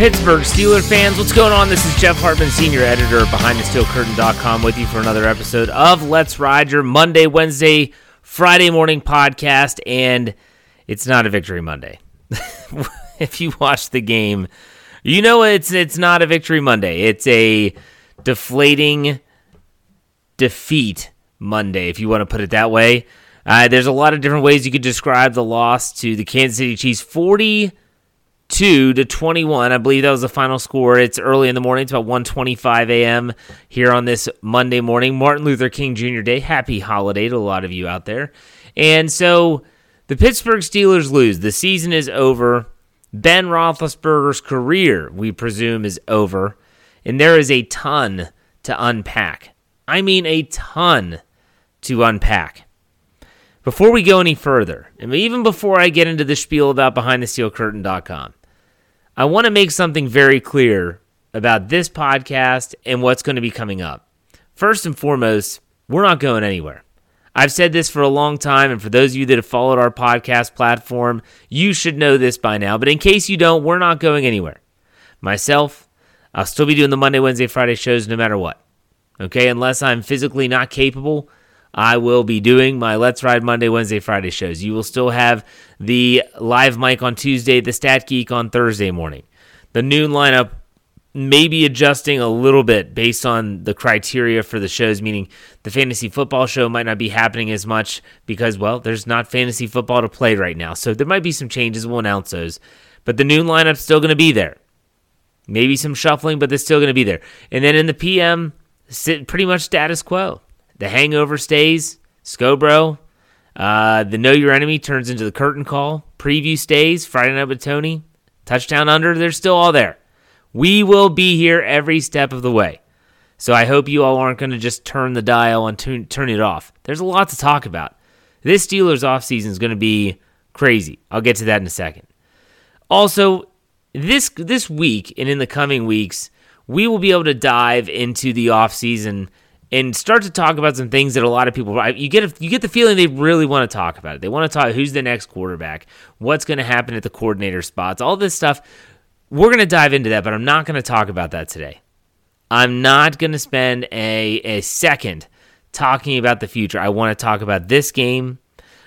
Pittsburgh Steeler fans, what's going on? This is Jeff Hartman, senior editor of BehindTheSteelCurtain.com, with you for another episode of Let's Ride Your Monday, Wednesday, Friday morning podcast. And it's not a victory Monday. if you watch the game, you know it's it's not a victory Monday. It's a deflating defeat Monday, if you want to put it that way. Uh, there's a lot of different ways you could describe the loss to the Kansas City Chiefs. 40- 2 to 21. I believe that was the final score. It's early in the morning. It's about 1:25 a.m. here on this Monday morning, Martin Luther King Jr. Day. Happy holiday to a lot of you out there. And so the Pittsburgh Steelers lose. The season is over. Ben Roethlisberger's career, we presume, is over. And there is a ton to unpack. I mean, a ton to unpack. Before we go any further, and even before I get into the spiel about BehindTheSteelCurtain.com, I want to make something very clear about this podcast and what's going to be coming up. First and foremost, we're not going anywhere. I've said this for a long time, and for those of you that have followed our podcast platform, you should know this by now. But in case you don't, we're not going anywhere. Myself, I'll still be doing the Monday, Wednesday, Friday shows no matter what. Okay, unless I'm physically not capable I will be doing my Let's Ride Monday, Wednesday, Friday shows. You will still have the live mic on Tuesday, the Stat Geek on Thursday morning. The noon lineup may be adjusting a little bit based on the criteria for the shows, meaning the fantasy football show might not be happening as much because, well, there's not fantasy football to play right now. So there might be some changes. We'll announce those. But the noon lineup's still going to be there. Maybe some shuffling, but it's still going to be there. And then in the PM, pretty much status quo. The Hangover stays. Scobro. Uh, the Know Your Enemy turns into the curtain call. Preview stays. Friday Night with Tony. Touchdown under. They're still all there. We will be here every step of the way. So I hope you all aren't going to just turn the dial and turn, turn it off. There's a lot to talk about. This Steelers offseason is going to be crazy. I'll get to that in a second. Also, this this week and in the coming weeks, we will be able to dive into the offseason and start to talk about some things that a lot of people you get you get the feeling they really want to talk about it. They want to talk who's the next quarterback, what's going to happen at the coordinator spots, all this stuff. We're going to dive into that, but I'm not going to talk about that today. I'm not going to spend a, a second talking about the future. I want to talk about this game.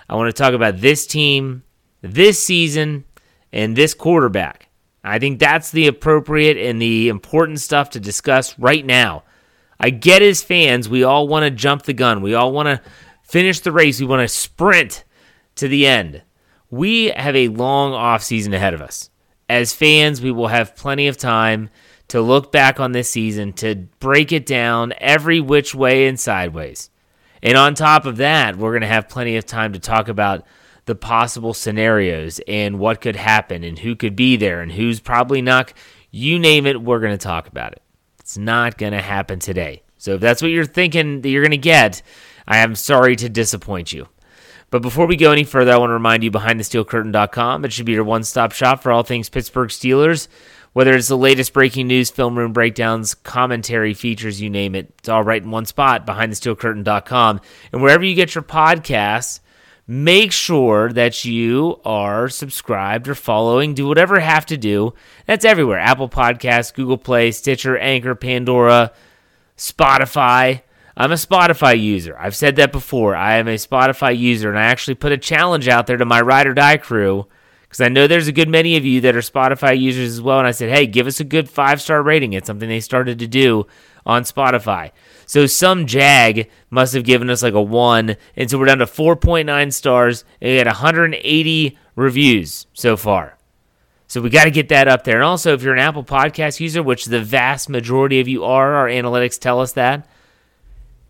I want to talk about this team, this season, and this quarterback. I think that's the appropriate and the important stuff to discuss right now I get as fans, we all want to jump the gun. We all want to finish the race. We want to sprint to the end. We have a long off season ahead of us. As fans, we will have plenty of time to look back on this season, to break it down every which way and sideways. And on top of that, we're going to have plenty of time to talk about the possible scenarios and what could happen and who could be there and who's probably not You name it, we're going to talk about it. It's not going to happen today. So if that's what you're thinking that you're going to get, I am sorry to disappoint you. But before we go any further, I want to remind you behindthesteelcurtain.com. It should be your one stop shop for all things Pittsburgh Steelers. Whether it's the latest breaking news, film room breakdowns, commentary, features, you name it, it's all right in one spot, behindthesteelcurtain.com. And wherever you get your podcasts, make sure that you are subscribed or following. Do whatever you have to do. That's everywhere Apple Podcasts, Google Play, Stitcher, Anchor, Pandora, Spotify. I'm a Spotify user. I've said that before. I am a Spotify user, and I actually put a challenge out there to my ride or die crew because I know there's a good many of you that are Spotify users as well. And I said, hey, give us a good five star rating. It's something they started to do on Spotify. So some jag must have given us like a one, and so we're down to 4.9 stars, and we had 180 reviews so far. So we got to get that up there. And also, if you're an Apple Podcast user, which the vast majority of you are, our analytics tell us that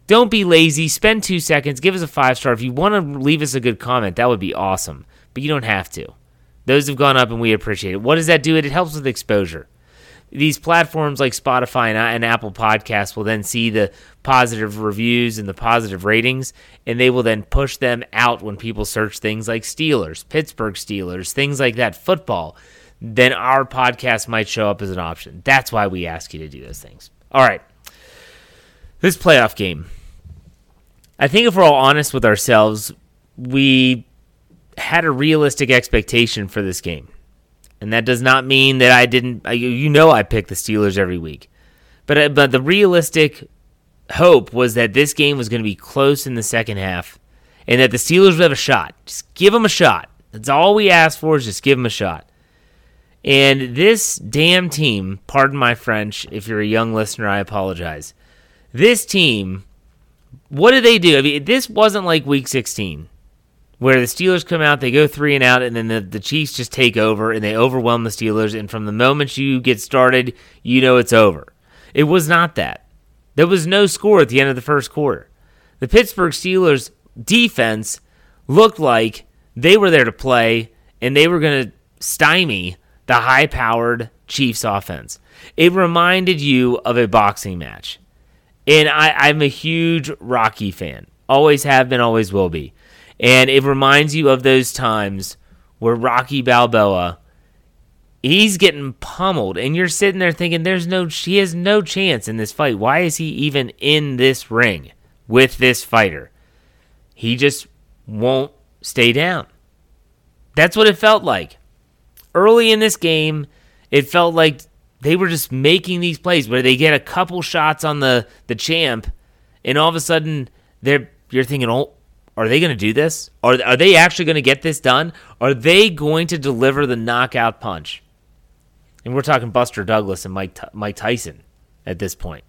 don't be lazy. Spend two seconds. Give us a five star. If you want to leave us a good comment, that would be awesome. But you don't have to. Those have gone up and we appreciate it. What does that do? It helps with exposure. These platforms like Spotify and, and Apple Podcasts will then see the positive reviews and the positive ratings, and they will then push them out when people search things like Steelers, Pittsburgh Steelers, things like that, football. Then our podcast might show up as an option. That's why we ask you to do those things. All right. This playoff game. I think if we're all honest with ourselves, we had a realistic expectation for this game. And that does not mean that I didn't you know I pick the Steelers every week. But uh, but the realistic hope was that this game was going to be close in the second half and that the Steelers would have a shot. Just give them a shot. That's all we ask for is just give them a shot. And this damn team, pardon my French, if you're a young listener, I apologize. This team, what did they do? I mean, this wasn't like week 16 where the Steelers come out, they go three and out, and then the, the Chiefs just take over and they overwhelm the Steelers. And from the moment you get started, you know it's over. It was not that. There was no score at the end of the first quarter. The Pittsburgh Steelers defense looked like they were there to play and they were going to stymie the high powered Chiefs offense. It reminded you of a boxing match. And I, I'm a huge Rocky fan. Always have been, always will be. And it reminds you of those times where Rocky Balboa, he's getting pummeled, and you're sitting there thinking, there's no, he has no chance in this fight. Why is he even in this ring with this fighter? He just won't stay down. That's what it felt like. Early in this game, it felt like they were just making these plays where they get a couple shots on the the champ, and all of a sudden they're you're thinking, oh, are they going to do this? Are are they actually going to get this done? Are they going to deliver the knockout punch? And we're talking Buster Douglas and Mike Mike Tyson at this point.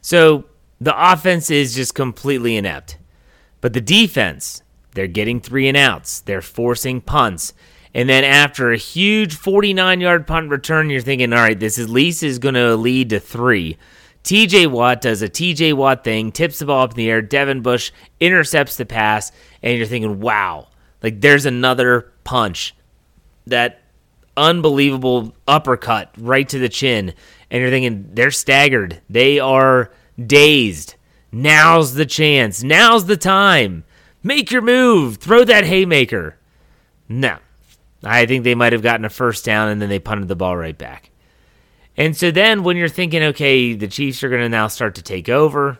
So the offense is just completely inept, but the defense they're getting three and outs. They're forcing punts. And then after a huge 49 yard punt return, you're thinking, all right, this at least is going to lead to three. TJ Watt does a TJ Watt thing, tips the ball up in the air. Devin Bush intercepts the pass, and you're thinking, wow, like there's another punch. That unbelievable uppercut right to the chin. And you're thinking, they're staggered. They are dazed. Now's the chance. Now's the time. Make your move. Throw that haymaker. No. I think they might have gotten a first down and then they punted the ball right back. And so then when you're thinking, okay, the Chiefs are going to now start to take over,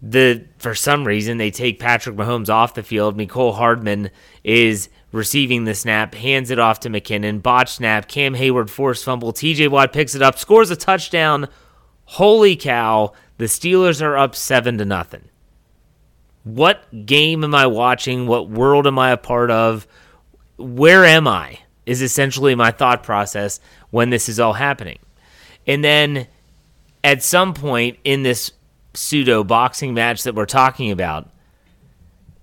the for some reason they take Patrick Mahomes off the field. Mecole Hardman is receiving the snap, hands it off to McKinnon, botch snap, Cam Heyward force fumble, TJ Watt picks it up, scores a touchdown. Holy cow, the Steelers are up 7 to nothing. What game am I watching? What world am I a part of? where am I? Is essentially my thought process when this is all happening. And then at some point in this pseudo boxing match that we're talking about,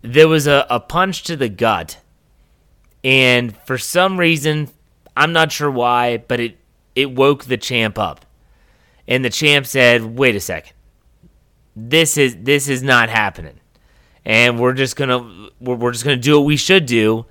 there was a, a punch to the gut. And for some reason, I'm not sure why, but it, it woke the champ up. And the champ said, wait a second. This is this is not happening. And we're just gonna we're, we're just gonna do what we should do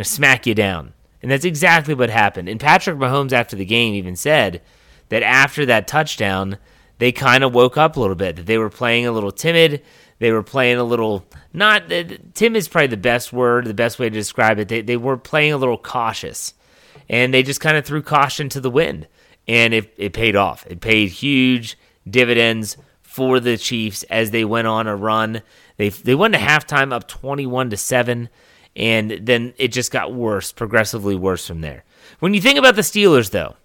smack you down. And that's exactly what happened. And Patrick Mahomes, after the game, even said that after that touchdown, they kind of woke up a little bit, that they were playing a little timid. They were playing a little, not, uh, Tim is probably the best word, the best way to describe it. They, they were playing a little cautious. And they just kind of threw caution to the wind. And it, it paid off. It paid huge dividends for the Chiefs as they went on a run. They they went to halftime up 21 to 7 and then it just got worse, progressively worse from there. When you think about the Steelers though,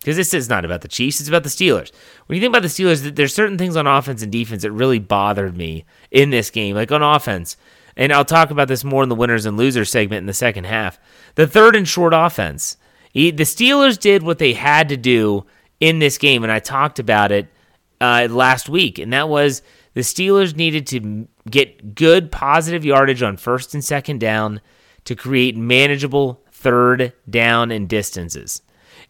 because this is not about the Chiefs, it's about the Steelers. When you think about the Steelers, there's certain things on offense and defense that really bothered me in this game. Like on offense, and I'll talk about this more in the winners and losers segment in the second half. The third and short offense. The Steelers did what they had to do in this game, and I talked about it uh, last week, and that was the Steelers needed to get good positive yardage on first and second down to create manageable third down and distances.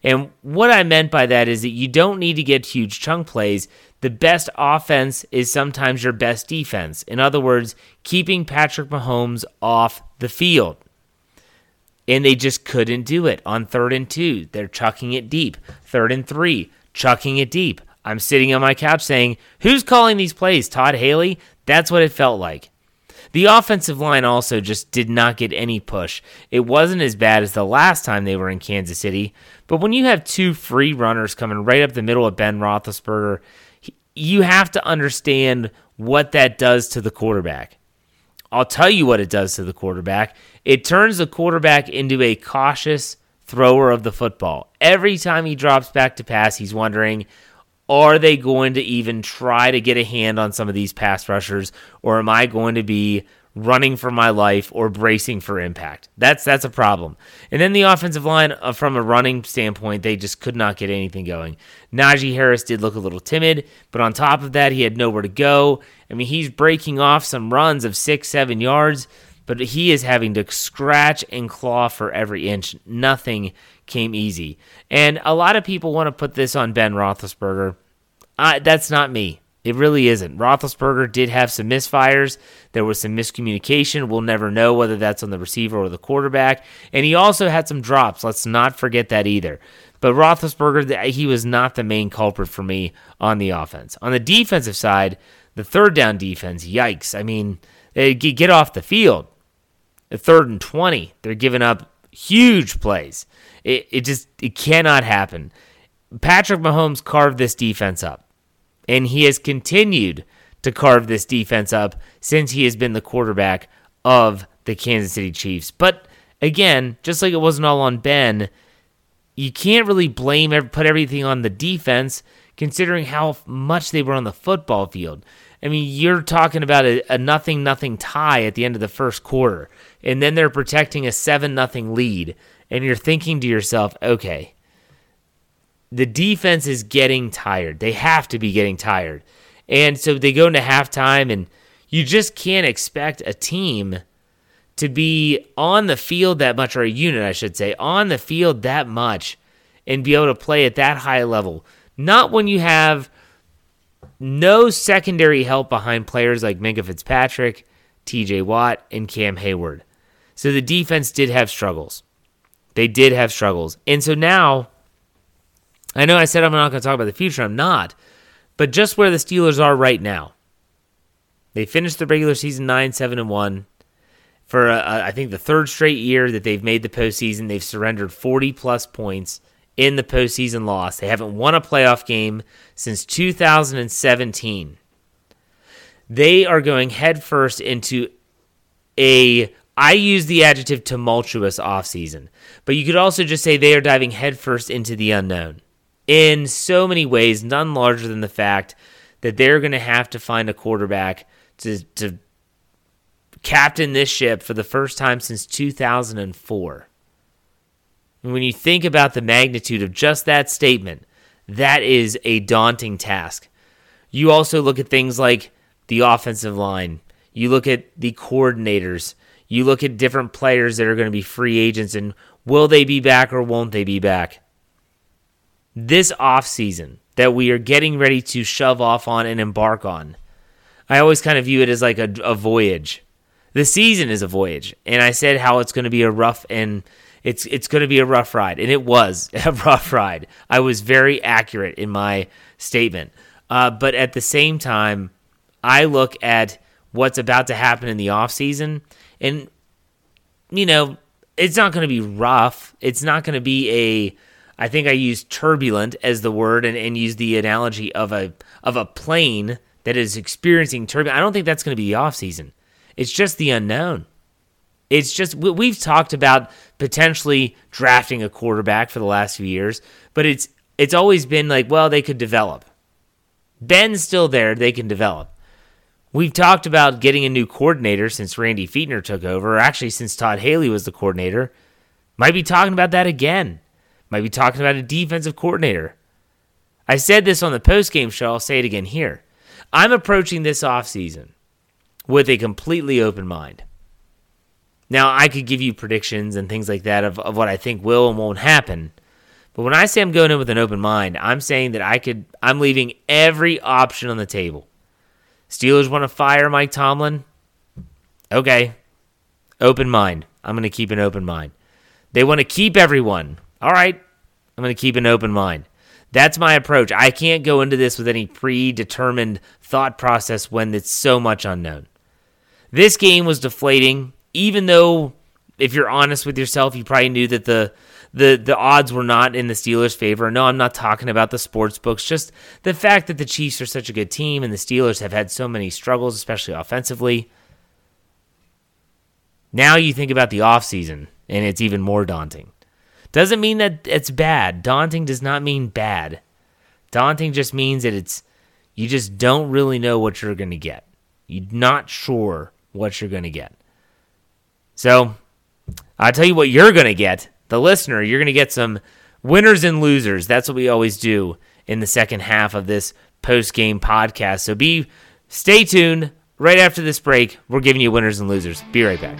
And what I meant by that is that you don't need to get huge chunk plays. The best offense is sometimes your best defense. In other words, keeping Patrick Mahomes off the field. And they just couldn't do it on third and two. They're chucking it deep. Third and three, chucking it deep. I'm sitting on my couch saying, Who's calling these plays? Todd Haley? That's what it felt like. The offensive line also just did not get any push. It wasn't as bad as the last time they were in Kansas City, but when you have two free runners coming right up the middle of Ben Roethlisberger, you have to understand what that does to the quarterback. I'll tell you what it does to the quarterback. It turns the quarterback into a cautious thrower of the football. Every time he drops back to pass, he's wondering, are they going to even try to get a hand on some of these pass rushers, or am I going to be running for my life or bracing for impact? That's that's a problem. And then the offensive line, uh, from a running standpoint, they just could not get anything going. Najee Harris did look a little timid, but on top of that, he had nowhere to go. I mean, he's breaking off some runs of six, seven yards but he is having to scratch and claw for every inch. Nothing came easy. And a lot of people want to put this on Ben Roethlisberger. That's not me. It really isn't. Roethlisberger did have some misfires. There was some miscommunication. We'll never know whether that's on the receiver or the quarterback. And he also had some drops. Let's not forget that either. But Roethlisberger, he was not the main culprit for me on the offense. On the defensive side, the third down defense, yikes. I mean, get off the field third and 20. They're giving up huge plays. It, it just it cannot happen. Patrick Mahomes carved this defense up, and he has continued to carve this defense up since he has been the quarterback of the Kansas City Chiefs. But again, just like it wasn't all on Ben, you can't really blame put everything on the defense considering how much they were on the football field. I mean, you're talking about a, a nothing nothing tie at the end of the first quarter and then they're protecting a 7 nothing lead and you're thinking to yourself, okay, the defense is getting tired. They have to be getting tired. And so they go into halftime and you just can't expect a team to be on the field that much or a unit I should say, on the field that much and be able to play at that high level. Not when you have no secondary help behind players like Minkah Fitzpatrick, TJ Watt, and Cam Heyward. So the defense did have struggles. They did have struggles. And so now, I know I said I'm not going to talk about the future. I'm not. But just where the Steelers are right now, they finished the regular season 9 7 and 1. For, uh, I think, the third straight year that they've made the postseason, they've surrendered 40 plus points in the postseason loss. They haven't won a playoff game since 2017. They are going headfirst into a I use the adjective tumultuous offseason, but you could also just say they are diving headfirst into the unknown in so many ways, none larger than the fact that they're going to have to find a quarterback to, to captain this ship for the first time since 2004. And when you think about the magnitude of just that statement, that is a daunting task. You also look at things like the offensive line, you look at the coordinators you look at different players that are going to be free agents and will they be back or won't they be back? This offseason that we are getting ready to shove off on and embark on, I always kind of view it as like a, a voyage. The season is a voyage. And I said how it's going to be a rough and it's it's going to be a rough ride, and it was a rough ride. I was very accurate in my statement, uh, but at the same time, I look at what's about to happen in the off season, and you know, it's not going to be rough. It's not going to be a I think I used turbulent as the word and, and used the analogy of a of a plane that is experiencing turbulence. I don't think that's going to be the off season. It's just the unknown. It's just we've talked about potentially drafting a quarterback for the last few years, but it's it's always been like, well, they could develop. Ben's still there, they can develop. We've talked about getting a new coordinator since Randy Fichtner took over, or actually since Todd Haley was the coordinator. Might be talking about that again. Might be talking about a defensive coordinator. I said this on the postgame show, I'll say it again here. I'm approaching this offseason with a completely open mind. Now, I could give you predictions and things like that of, of what I think will and won't happen. But when I say I'm going in with an open mind, I'm saying that I could I'm leaving every option on the table. Steelers want to fire Mike Tomlin? Okay. Open mind. I'm going to keep an open mind. They want to keep everyone. All right. I'm going to keep an open mind. That's my approach. I can't go into this with any predetermined thought process when it's so much unknown. This game was deflating, even though if you're honest with yourself, you probably knew that the the the odds were not in the Steelers' favor. No, I'm not talking about the sports books, just the fact that the Chiefs are such a good team and the Steelers have had so many struggles, especially offensively. Now you think about the offseason, and it's even more daunting. Doesn't mean that it's bad. Daunting does not mean bad. Daunting just means that it's you just don't really know what you're going to get. You're not sure what you're going to get. So, I'll tell you what you're going to get. The listener, you're going to get some winners and losers. That's what we always do in the second half of this post-game podcast. So be stay tuned. Right after this break, we're giving you winners and losers. Be right back.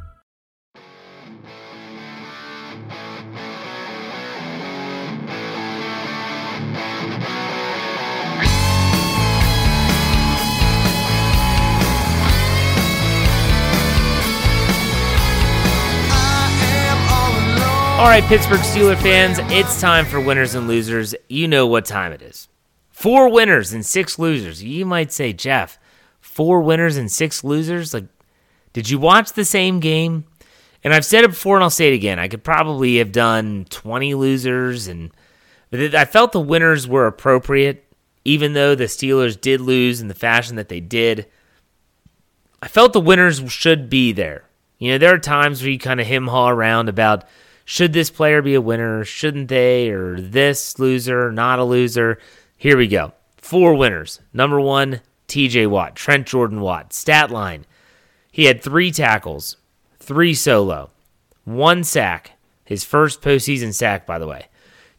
All right, Pittsburgh Steeler fans, it's time for winners and losers. You know what time it is. Four winners and six losers. You might say, Jeff, four winners and six losers? Like, did you watch the same game? And I've said it before and I'll say it again. I could probably have done 20 losers, and but I felt the winners were appropriate, even though the Steelers did lose in the fashion that they did. I felt the winners should be there. You know, there are times where you kind of him haw around about should this player be a winner? Shouldn't they? Or this loser, not a loser? Here we go. Four winners. Number one, TJ Watt, Trent Jordan Watt. Stat line he had three tackles, three solo, one sack, his first postseason sack, by the way,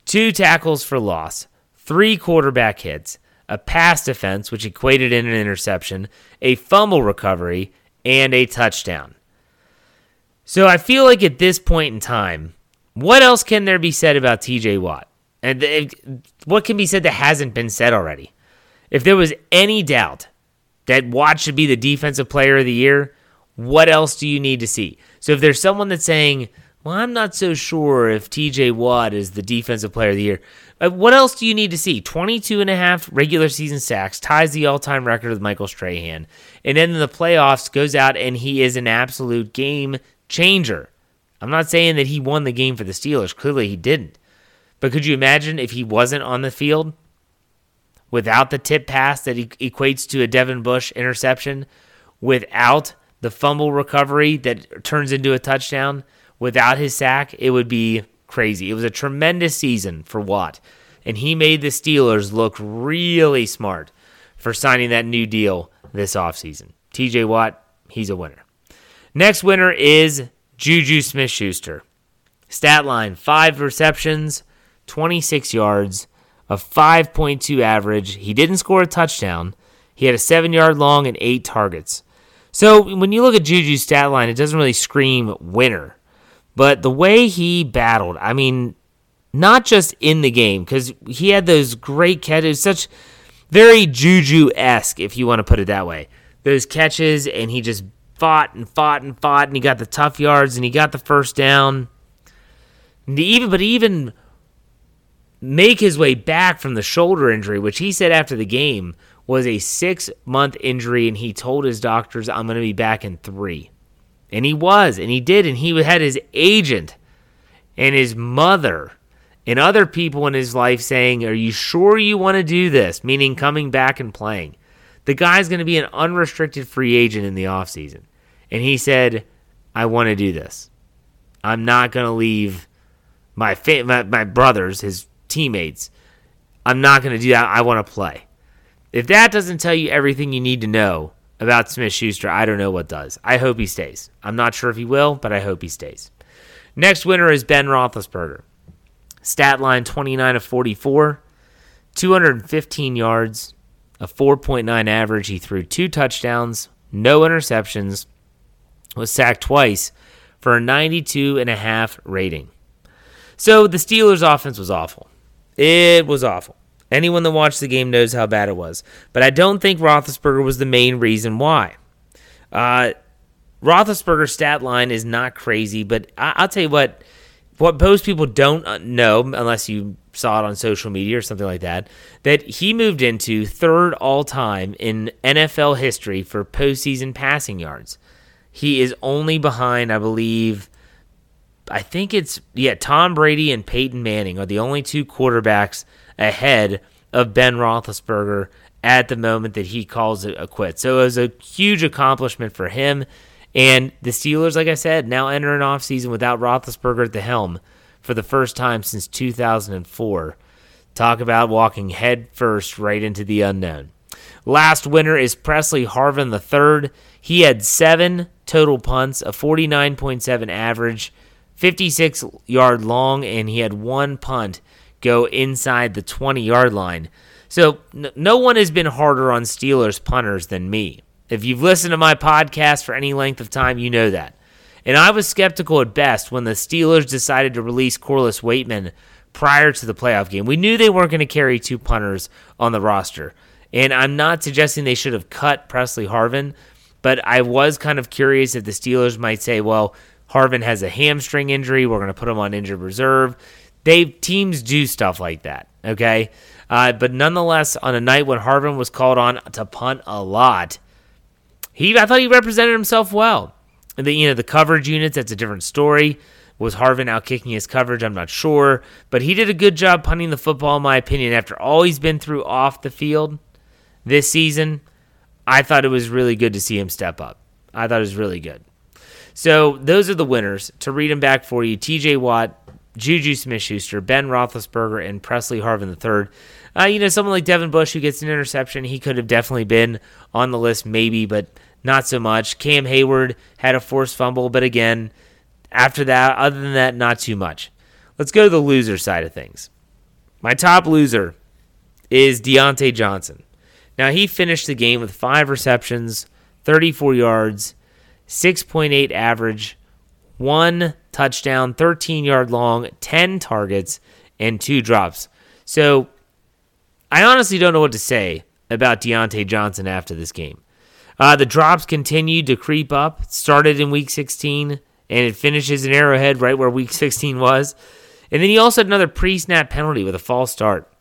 two tackles for loss, three quarterback hits, a pass defense, which equated in an interception, a fumble recovery, and a touchdown. So I feel like at this point in time, what else can there be said about TJ Watt? And what can be said that hasn't been said already? If there was any doubt that Watt should be the defensive player of the year, what else do you need to see? So if there's someone that's saying, well, I'm not so sure if TJ Watt is the defensive player of the year. Uh, what else do you need to see? 22 and a half regular season sacks, ties the all time record with Michael Strahan. And then in the playoffs, goes out and he is an absolute game changer. I'm not saying that he won the game for the Steelers. Clearly, he didn't. But could you imagine if he wasn't on the field without the tip pass that equates to a Devin Bush interception, without the fumble recovery that turns into a touchdown, without his sack? It would be crazy. It was a tremendous season for Watt. and he made the Steelers look really smart for signing that new deal this offseason. TJ Watt, he's a winner. Next winner is Juju Smith Schuster. Stat line five receptions, 26 yards, a 5.2 average. He didn't score a touchdown. He had a seven yard long and eight targets. So when you look at Juju's stat line, it doesn't really scream winner. But the way he battled, I mean, not just in the game, because he had those great catches, such very Juju esque, if you want to put it that way. Those catches, and he just fought and fought and fought, and he got the tough yards, and he got the first down. And even, but even make his way back from the shoulder injury, which he said after the game was a six month injury, and he told his doctors, I'm going to be back in three. And he was, and he did, and he had his agent and his mother and other people in his life saying, Are you sure you want to do this? Meaning coming back and playing. The guy's going to be an unrestricted free agent in the offseason. And he said, I want to do this. I'm not going to leave my, fa- my, my brothers, his teammates. I'm not going to do that. I want to play. If that doesn't tell you everything you need to know about Smith Schuster, I don't know what does. I hope he stays. I'm not sure if he will, but I hope he stays. Next winner is Ben Roethlisberger. Stat line 29 of 44, 215 yards, a 4.9 average. He threw two touchdowns, no interceptions, was sacked twice for a 92 and a half rating. So the Steelers' offense was awful. It was awful. Anyone that watched the game knows how bad it was. But I don't think Roethlisberger was the main reason why. Uh, Roethlisberger's stat line is not crazy, but I- will tell you what. What most people don't uh, know, unless you saw it on social media or something like that, that he moved into third all time in NFL history for postseason passing yards. He is only behind, I believe, I think it's, yeah, Tom Brady and Peyton Manning are the only two quarterbacks ahead of Ben Roethlisberger at the moment that he calls it a quit. So it was a huge accomplishment for him. And the Steelers, like I said, now enter an offseason without Roethlisberger at the helm for the first time since 2004. Talk about walking head first right into the unknown. Last winner is Pressley Harvin III. He had seven total punts, a 49.7 average, 56 yard long, and he had one punt go inside the 20 yard line. So no one has been harder on Steelers punters than me. If you've listened to my podcast for any length of time, you know that. And I was skeptical at best when the Steelers decided to release Corliss Waitman prior to the playoff game. We knew they weren't going to carry two punters on the roster. And I'm not suggesting they should have cut Pressley Harvin, but I was kind of curious if the Steelers might say, well, Harvin has a hamstring injury. We're going to put him on injured reserve. They teams do stuff like that, okay? Uh, but nonetheless, on a night when Harvin was called on to punt a lot, he I thought he represented himself well. And the you know the coverage units, that's a different story. Was Harvin out kicking his coverage? I'm not sure, but he did a good job punting the football, in my opinion. After all he's been through off the field this season, I thought it was really good to see him step up. I thought it was really good. So those are the winners. To read them back for you: T.J. Watt, Juju Smith-Schuster, Ben Roethlisberger, and Pressley Harvin III. Uh, you know, someone like Devin Bush who gets an interception, he could have definitely been on the list, maybe, but not so much. Cam Heyward had a forced fumble, but again, after that, other than that, not too much. Let's go to the loser side of things. My top loser is Diontae Johnson. Now, he finished the game with five receptions, 34 yards, 6.8 average, one touchdown, 13 yard long, 10 targets, and two drops. So I honestly don't know what to say about Diontae Johnson after this game. Uh, the drops continued to creep up. Started in week 16 and it finishes in Arrowhead right where week 16 was. And then he also had another pre snap penalty with a false start.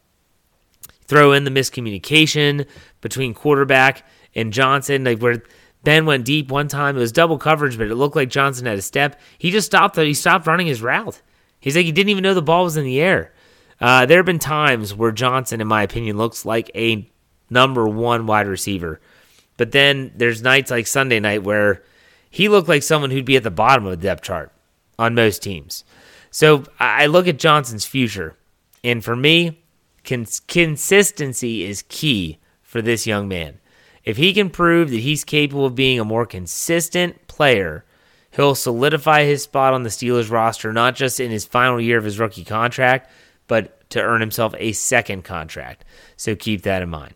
Throw in the miscommunication between quarterback and Johnson, like where Ben went deep one time. It was double coverage, but it looked like Johnson had a step. He just stopped. He stopped running his route. He's like he didn't even know the ball was in the air. Uh, there have been times where Johnson, in my opinion, looks like a number one wide receiver, but then there's nights like Sunday night where he looked like someone who'd be at the bottom of the depth chart on most teams. So I look at Johnson's future, and for me, Cons- consistency is key for this young man. If he can prove that he's capable of being a more consistent player, he'll solidify his spot on the Steelers roster, not just in his final year of his rookie contract, but to earn himself a second contract. So keep that in mind.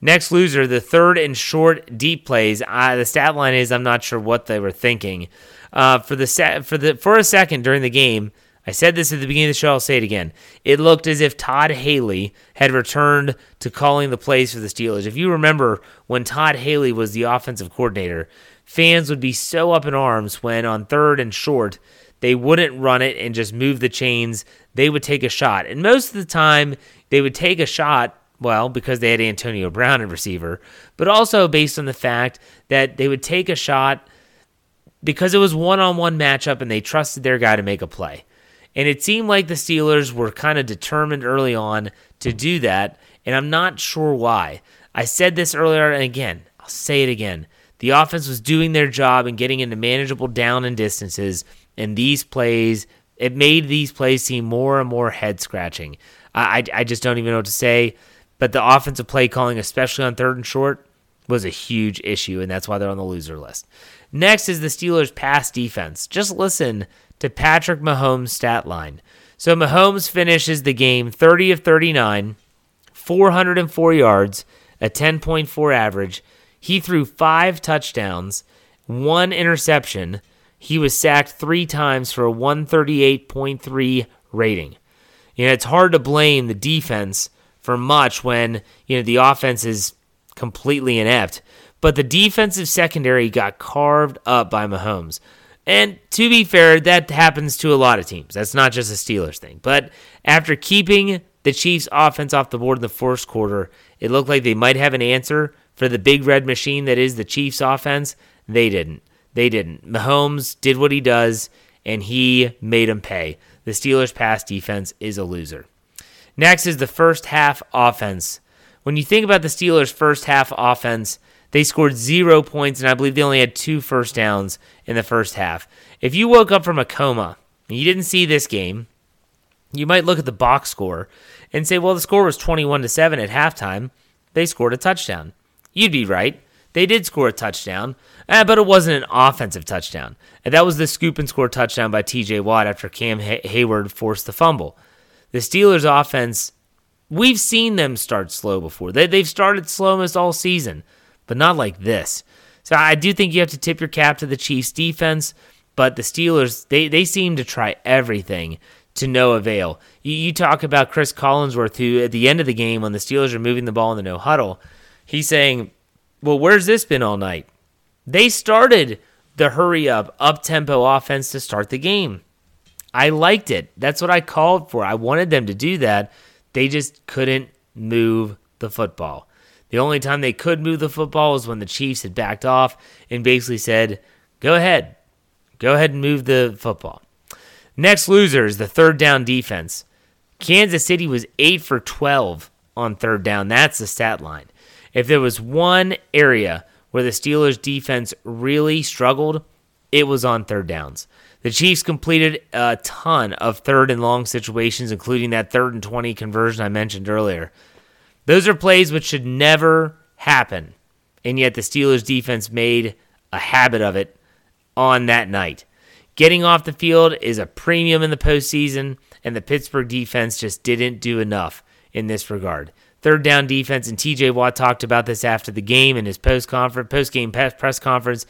Next loser, the third and short deep plays. Uh, the stat line is I'm not sure what they were thinking. Uh, for the se- for the for a second during the game, I said this at the beginning of the show. I'll say it again. It looked as if Todd Haley had returned to calling the plays for the Steelers. If you remember when Todd Haley was the offensive coordinator, fans would be so up in arms when on third and short they wouldn't run it and just move the chains. They would take a shot, and most of the time they would take a shot well, because they had Antonio Brown at receiver, but also based on the fact that they would take a shot because it was one on one matchup and they trusted their guy to make a play. And it seemed like the Steelers were kind of determined early on to do that, and I'm not sure why. I said this earlier, and again, I'll say it again. The offense was doing their job and getting into manageable down and distances, and these plays, it made these plays seem more and more head scratching. I, I, I just don't even know what to say. But the offensive play calling, especially on third and short, was a huge issue, and that's why they're on the loser list. Next is the Steelers' pass defense. Just listen to Patrick Mahomes' stat line. So Mahomes finishes the game 30 of 39, 404 yards, a 10.4 average. He threw five touchdowns, one interception. He was sacked three times for a 138.3 rating. You know, it's hard to blame the defense for much when, you know, the offense is completely inept. But the defensive secondary got carved up by Mahomes. And to be fair, that happens to a lot of teams. That's not just a Steelers thing. But after keeping the Chiefs' offense off the board in the first quarter, it looked like they might have an answer for the big red machine that is the Chiefs' offense. They didn't. They didn't. Mahomes did what he does, and he made them pay. The Steelers' pass defense is a loser. Next is the first half offense. When you think about the Steelers' first half offense, they scored zero points, and I believe they only had two first downs in the first half. If you woke up from a coma and you didn't see this game, you might look at the box score and say, well, the score was 21 to 7 at halftime. They scored a touchdown. You'd be right. They did score a touchdown, eh, but it wasn't an offensive touchdown. And that was the scoop and score touchdown by TJ Watt after Cam Hay- Heyward forced the fumble. The Steelers' offense, we've seen them start slow before. They, they've started slow almost all season, but not like this. So I do think you have to tip your cap to the Chiefs' defense, but the Steelers, they, they seem to try everything to no avail. You, you talk about Chris Collinsworth, who at the end of the game, when the Steelers are moving the ball in the no huddle, he's saying, Well, where's this been all night? They started the hurry up, up tempo offense to start the game. I liked it. That's what I called for. I wanted them to do that. They just couldn't move the football. The only time they could move the football was when the Chiefs had backed off and basically said, Go ahead. Go ahead and move the football. Next loser is the third down defense. Kansas City was 8 for 12 on third down. That's the stat line. If there was one area where the Steelers defense really struggled, it was on third downs. The Chiefs completed a ton of third and long situations, including that third and 20 conversion I mentioned earlier. Those are plays which should never happen, and yet the Steelers defense made a habit of it on that night. Getting off the field is a premium in the postseason, and the Pittsburgh defense just didn't do enough in this regard. Third down defense, and TJ Watt talked about this after the game in his post conference, post game press conference.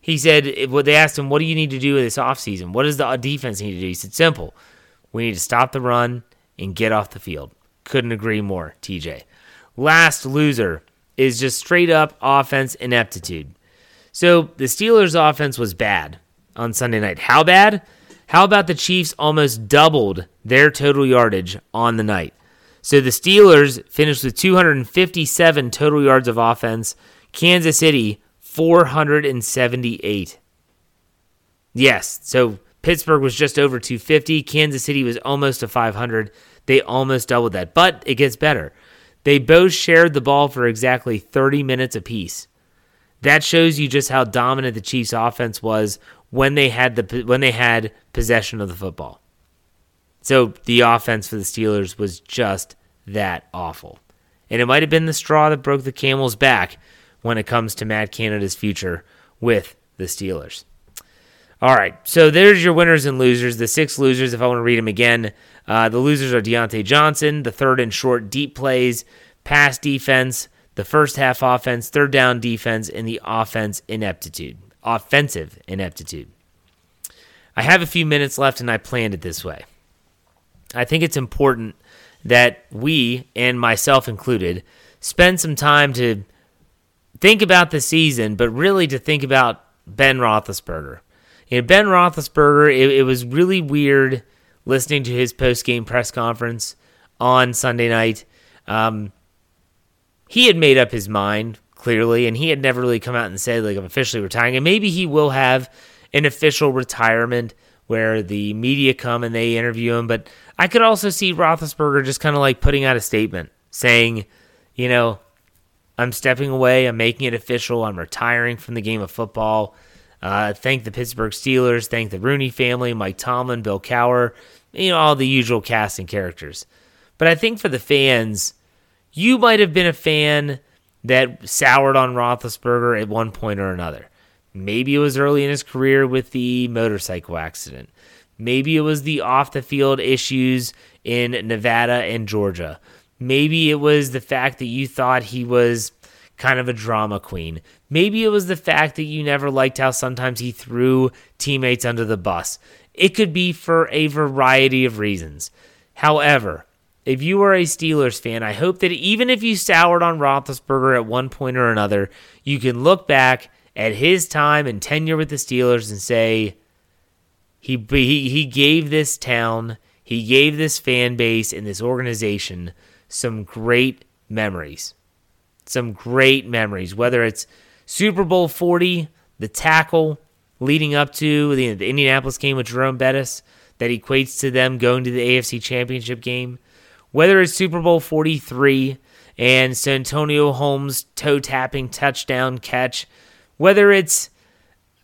He said, "What they asked him, what do you need to do with this offseason? What does the uh, defense need to do?" He said, "Simple. We need to stop the run and get off the field." Couldn't agree more, TJ. Last loser is just straight up offense ineptitude. So the Steelers' offense was bad on Sunday night. How bad? How about the Chiefs almost doubled their total yardage on the night? So the Steelers finished with 257 total yards of offense. Kansas City 478. Yes, so Pittsburgh was just over 250. Kansas City was almost to 500. They almost doubled that, but it gets better. They both shared the ball for exactly 30 minutes apiece. That shows you just how dominant the Chiefs offense was when they had the when they had possession of the football. So the offense for the Steelers was just that awful. And it might have been the straw that broke the camel's back when it comes to Matt Canada's future with the Steelers. All right, so there's your winners and losers. The six losers, if I want to read them again, uh, the losers are Diontae Johnson, the third and short deep plays, pass defense, the first half offense, third down defense, and the offense ineptitude, offensive ineptitude. I have a few minutes left, and I planned it this way. I think it's important that we, and myself included, spend some time to think about the season, but really to think about Ben Roethlisberger. You know, Ben Roethlisberger, it, it was really weird listening to his post game press conference on Sunday night. Um, he had made up his mind clearly, and he had never really come out and said like I'm officially retiring. And maybe he will have an official retirement where the media come and they interview him. But I could also see Roethlisberger just kind of like putting out a statement saying, you know, I'm stepping away. I'm making it official. I'm retiring from the game of football. Uh, thank the Pittsburgh Steelers. Thank the Rooney family, Mike Tomlin, Bill Cowher, you know, all the usual cast and characters. But I think for the fans, you might have been a fan that soured on Roethlisberger at one point or another. Maybe it was early in his career with the motorcycle accident. Maybe it was the off the field issues in Nevada and Georgia. Maybe it was the fact that you thought he was kind of a drama queen. Maybe it was the fact that you never liked how sometimes he threw teammates under the bus. It could be for a variety of reasons. However, if you are a Steelers fan, I hope that even if you soured on Roethlisberger at one point or another, you can look back at his time and tenure with the Steelers and say he he, he gave this town, he gave this fan base and this organization some great memories. Some great memories, whether it's Super Bowl 40, the tackle leading up to the, the Indianapolis game with Jerome Bettis that equates to them going to the AFC Championship game, whether it's Super Bowl 43 and Santonio Holmes toe tapping touchdown catch, whether it's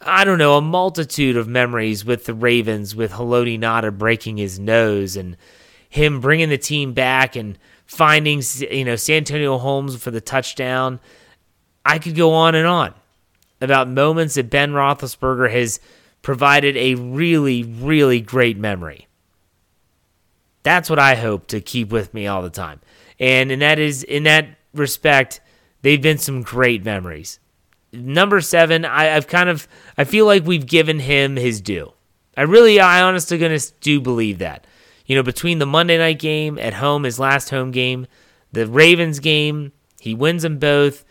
I don't know, a multitude of memories with the Ravens, with Haloti Ngata breaking his nose and him bringing the team back and finding, you know, Santonio Holmes for the touchdown. I could go on and on about moments that Ben Roethlisberger has provided a really, really great memory. That's what I hope to keep with me all the time. And and that is in that respect, they've been some great memories. Number seven, I, I've kind of I feel like we've given him his due. I really, I honestly gonna do believe that. You know, between the Monday night game at home, his last home game, the Ravens game, he wins them both.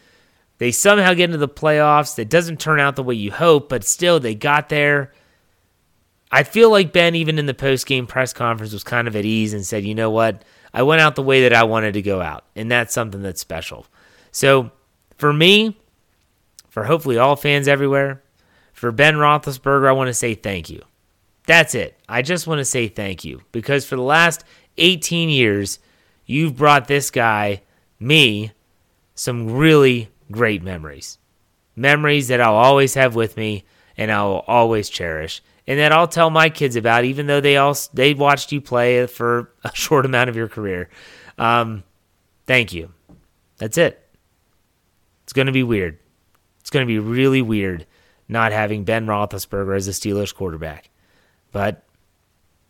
They somehow get into the playoffs. It doesn't turn out the way you hope, but still they got there. I feel like Ben, even in the post game press conference, was kind of at ease and said, you know what? I went out the way that I wanted to go out. And that's something that's special. So for me, for hopefully all fans everywhere, for Ben Roethlisberger, I want to say thank you. That's it. I just want to say thank you because for the last 18 years, you've brought this guy, me, some really great memories. Memories that I'll always have with me and I'll always cherish and that I'll tell my kids about, even though they all they watched you play for a short amount of your career. Um, thank you. That's it. It's going to be weird. It's going to be really weird not having Ben Roethlisberger as a Steelers quarterback, but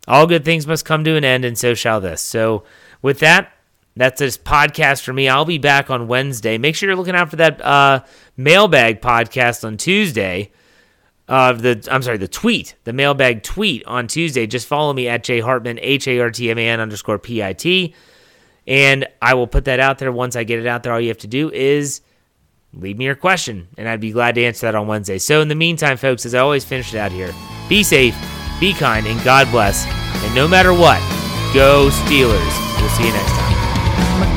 all good things must come to an end, and so shall this. So, with that, that's this podcast for me. I'll be back on Wednesday. Make sure you're looking out for that uh, mailbag podcast on Tuesday. Uh, the I'm sorry, the tweet, the mailbag tweet on Tuesday. Just follow me at J Hartman, H A R T M A N underscore P I T, and I will put that out there. Once I get it out there, all you have to do is leave me your question, and I'd be glad to answer that on Wednesday. So in the meantime, folks, as I always finish it out here, be safe, be kind, and God bless. And no matter what, go Steelers. We'll see you next time.